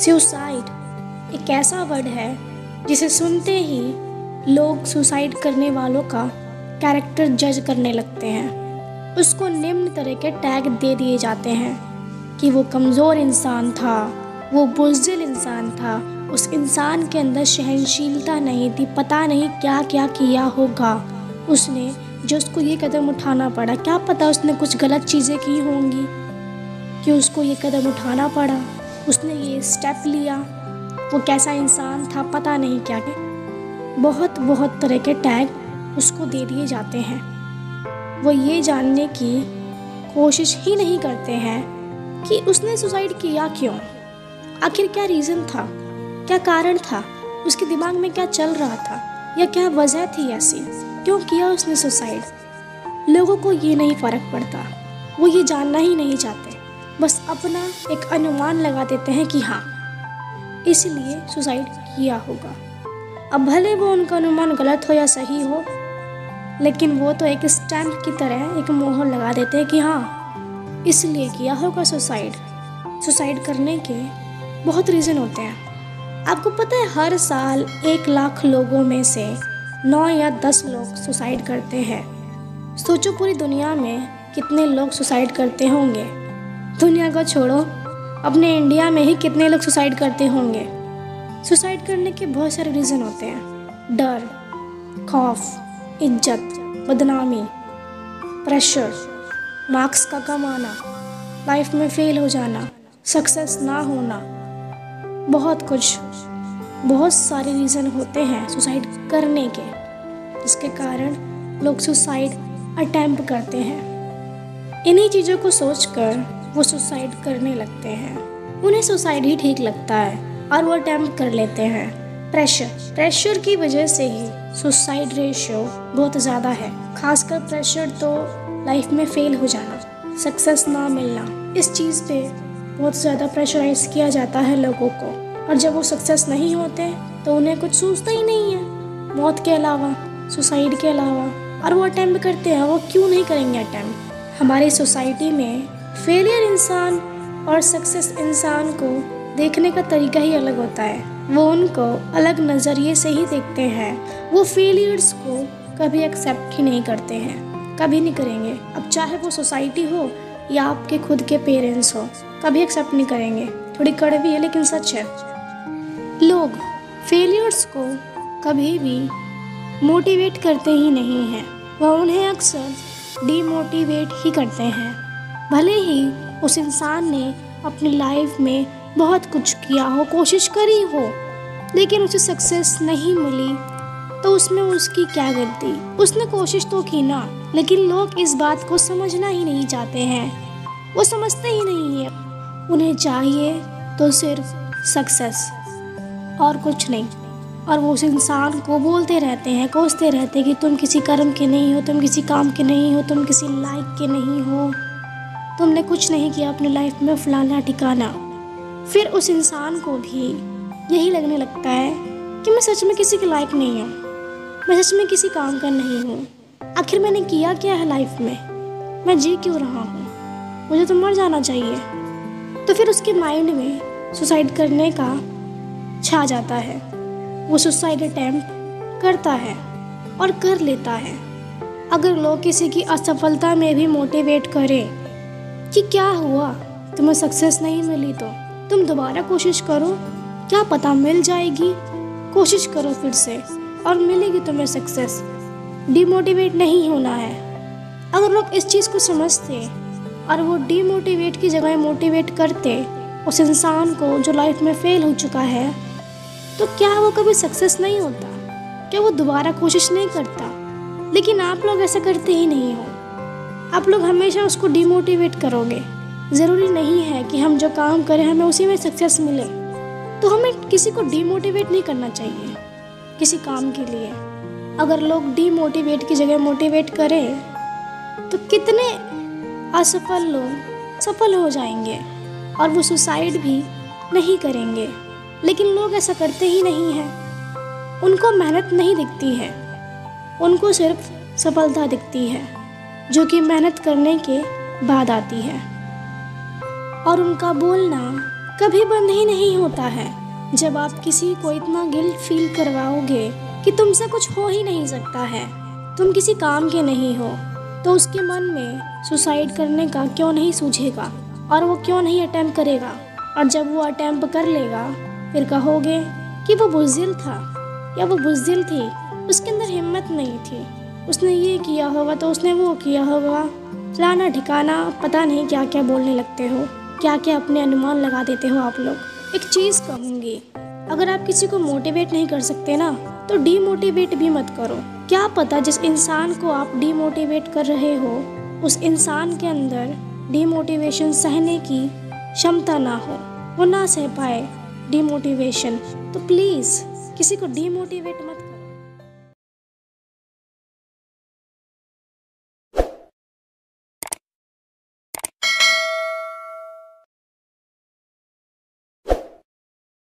Suicide एक ऐसा word है, जिसे सुनते ही लोग सुसाइड करने वालों का कैरेक्टर जज करने लगते हैं। उसको निम्न तरह के टैग दे दिए जाते हैं कि वो कमज़ोर इंसान था, वो बुजदिल इंसान था, उस इंसान के अंदर सहनशीलता नहीं थी, पता नहीं क्या क्या किया होगा। उसने जो उसको ये कदम उठाना पड़ा, क्या पता उसने कुछ गलत चीज़ें की होंगी? कि उसको ये कदम उठाना पड़ा? उसने ये स्टेप लिया। वो कैसा इंसान था, पता नहीं क्या के बहुत बहुत तरह के टैग उसको दे दिए जाते हैं। वो ये जानने की कोशिश ही नहीं करते हैं कि उसने सुसाइड किया क्यों। आखिर क्या रीज़न था? क्या कारण था? उसके दिमाग में क्या चल रहा था? या क्या वजह थी ऐसी? क्यों किया उसने सुसाइड लोगों को ये नहीं फ़र्क पड़ता। वो ये जानना ही नहीं चाहते। बस अपना एक अनुमान लगा देते हैं कि हाँ इसलिए सुसाइड किया होगा। अब भले वो उनका अनुमान गलत हो या सही हो, लेकिन वो तो एक स्टैम्प की तरह एक मोहर लगा देते हैं कि हाँ इसलिए किया होगा सुसाइड। सुसाइड करने के बहुत रीज़न होते हैं। आपको पता है, हर साल एक लाख लोगों में से नौ या दस लोग सुसाइड करते हैं। सोचो पूरी दुनिया में कितने लोग सुसाइड करते होंगे। दुनिया को छोड़ो। अपने इंडिया में ही कितने लोग सुसाइड करते होंगे? सुसाइड करने के बहुत सारे रीज़न होते हैं। डर, खौफ, इज़्ज़त, बदनामी प्रेशर मार्क्स का कम आना लाइफ में फेल हो जाना सक्सेस ना होना, बहुत कुछ, बहुत सारे रीज़न होते हैं सुसाइड करने के, जिसके कारण लोग सुसाइड अटैम्प्ट करते हैं। इन्हीं चीज़ों को सोचकर वो सुसाइड करने लगते हैं। उन्हें सुसाइड ही ठीक लगता है और वो अटैम्प्ट कर लेते हैं। प्रेशर प्रेशर की वजह से ही सुसाइड रेशियो बहुत ज़्यादा है। खासकर प्रेशर तो लाइफ में फेल हो जाना सक्सेस ना मिलना, इस चीज़ पे बहुत ज़्यादा प्रेशराइज किया जाता है लोगों को। और जब वो सक्सेस नहीं होते तो उन्हें कुछ सोचता ही नहीं है। मौत के अलावा सुसाइड के अलावा, और वो अटैम्प्ट करते हैं, वो क्यों नहीं करेंगे अटैम्प्ट हमारी सोसाइटी में फेलियर इंसान और सक्सेस इंसान को देखने का तरीका ही अलग होता है। वो उनको अलग नज़रिए से ही देखते हैं। वो फेलियर्स को कभी एक्सेप्ट ही नहीं करते हैं। कभी नहीं करेंगे। अब चाहे वो सोसाइटी हो या आपके खुद के पेरेंट्स हो, कभी एक्सेप्ट नहीं करेंगे। थोड़ी कड़वी है, लेकिन सच है। लोग फेलियर्स को कभी भी मोटिवेट करते ही नहीं हैं। वह उन्हें अक्सर डीमोटिवेट ही करते हैं। भले ही उस इंसान ने अपनी लाइफ में बहुत कुछ किया हो, कोशिश करी हो, लेकिन उसे सक्सेस नहीं मिली तो उसमें उसकी क्या गलती? उसने कोशिश तो की ना, लेकिन लोग इस बात को समझना ही नहीं चाहते हैं। वो समझते ही नहीं है। उन्हें चाहिए तो सिर्फ़ सक्सेस और कुछ नहीं। और वो उस इंसान को बोलते रहते हैं, कोसते रहते हैं कि तुम किसी कर्म के नहीं हो, तुम किसी काम के नहीं हो, तुम किसी लाइक के नहीं हो। तुमने कुछ नहीं किया अपनी लाइफ में फलाना ठिकाना। फिर उस इंसान को भी यही लगने लगता है कि मैं सच में किसी के लायक नहीं हूँ। मैं सच में किसी काम का नहीं हूँ। आखिर मैंने किया क्या है लाइफ में? मैं जी क्यों रहा हूँ? मुझे तो मर जाना चाहिए। तो फिर उसके माइंड में सुसाइड करने का छा जाता है। वो सुसाइड अटैम्प्ट करता है और कर लेता है। अगर लोग किसी की असफलता में भी मोटिवेट करें कि क्या हुआ? तुम्हें सक्सेस नहीं मिली तो। तुम दोबारा कोशिश करो। क्या पता मिल जाएगी? कोशिश करो फिर से, और मिलेगी तुम्हें सक्सेस डिमोटिवेट नहीं होना है। अगर लोग इस चीज़ को समझते और वो डीमोटिवेट की जगह मोटिवेट करते उस इंसान को जो लाइफ में फेल हो चुका है तो क्या वो कभी सक्सेस नहीं होता? क्या वो दोबारा कोशिश नहीं करता? लेकिन आप लोग ऐसा करते ही नहीं हो। आप लोग हमेशा उसको डिमोटिवेट करोगे। ज़रूरी नहीं है कि हम जो काम करें, हमें उसी में सक्सेस मिले। तो हमें किसी को डिमोटिवेट नहीं करना चाहिए, किसी काम के लिए। अगर लोग डिमोटिवेट की जगह मोटिवेट करें तो कितने असफल लोग सफल हो जाएँगे और वो सुसाइड भी नहीं करेंगे। लेकिन लोग ऐसा करते ही नहीं हैं। उनको मेहनत नहीं दिखती है। उनको सिर्फ़ सफलता दिखती है। जो कि मेहनत करने के बाद आती है। और उनका बोलना कभी बंद ही नहीं होता है। जब आप किसी को इतना गिल्ट फील करवाओगे कि तुमसे कुछ हो ही नहीं सकता है, तुम किसी काम के नहीं हो तो उसके मन में सुसाइड करने का क्यों नहीं सूझेगा? और वो क्यों नहीं अटैम्प करेगा? और जब वो अटैम्प कर लेगा, फिर कहोगे कि वो बुजदिल था, या वो बुजदिल थी, उसके अंदर हिम्मत नहीं थी। उसने ये किया होगा तो उसने वो किया होगा। फलाना ठिकाना, पता नहीं क्या क्या बोलने लगते हो। क्या क्या अपने अनुमान लगा देते हो आप लोग। एक चीज़ कहूँगी, अगर आप किसी को मोटिवेट नहीं कर सकते ना तो डीमोटिवेट भी मत करो। क्या पता जिस इंसान को आप डीमोटिवेट कर रहे हो, उस इंसान के अंदर डीमोटिवेशन सहने की क्षमता ना हो, वो ना सह पाए डीमोटिवेशन तो प्लीज़ किसी को डीमोटिवेट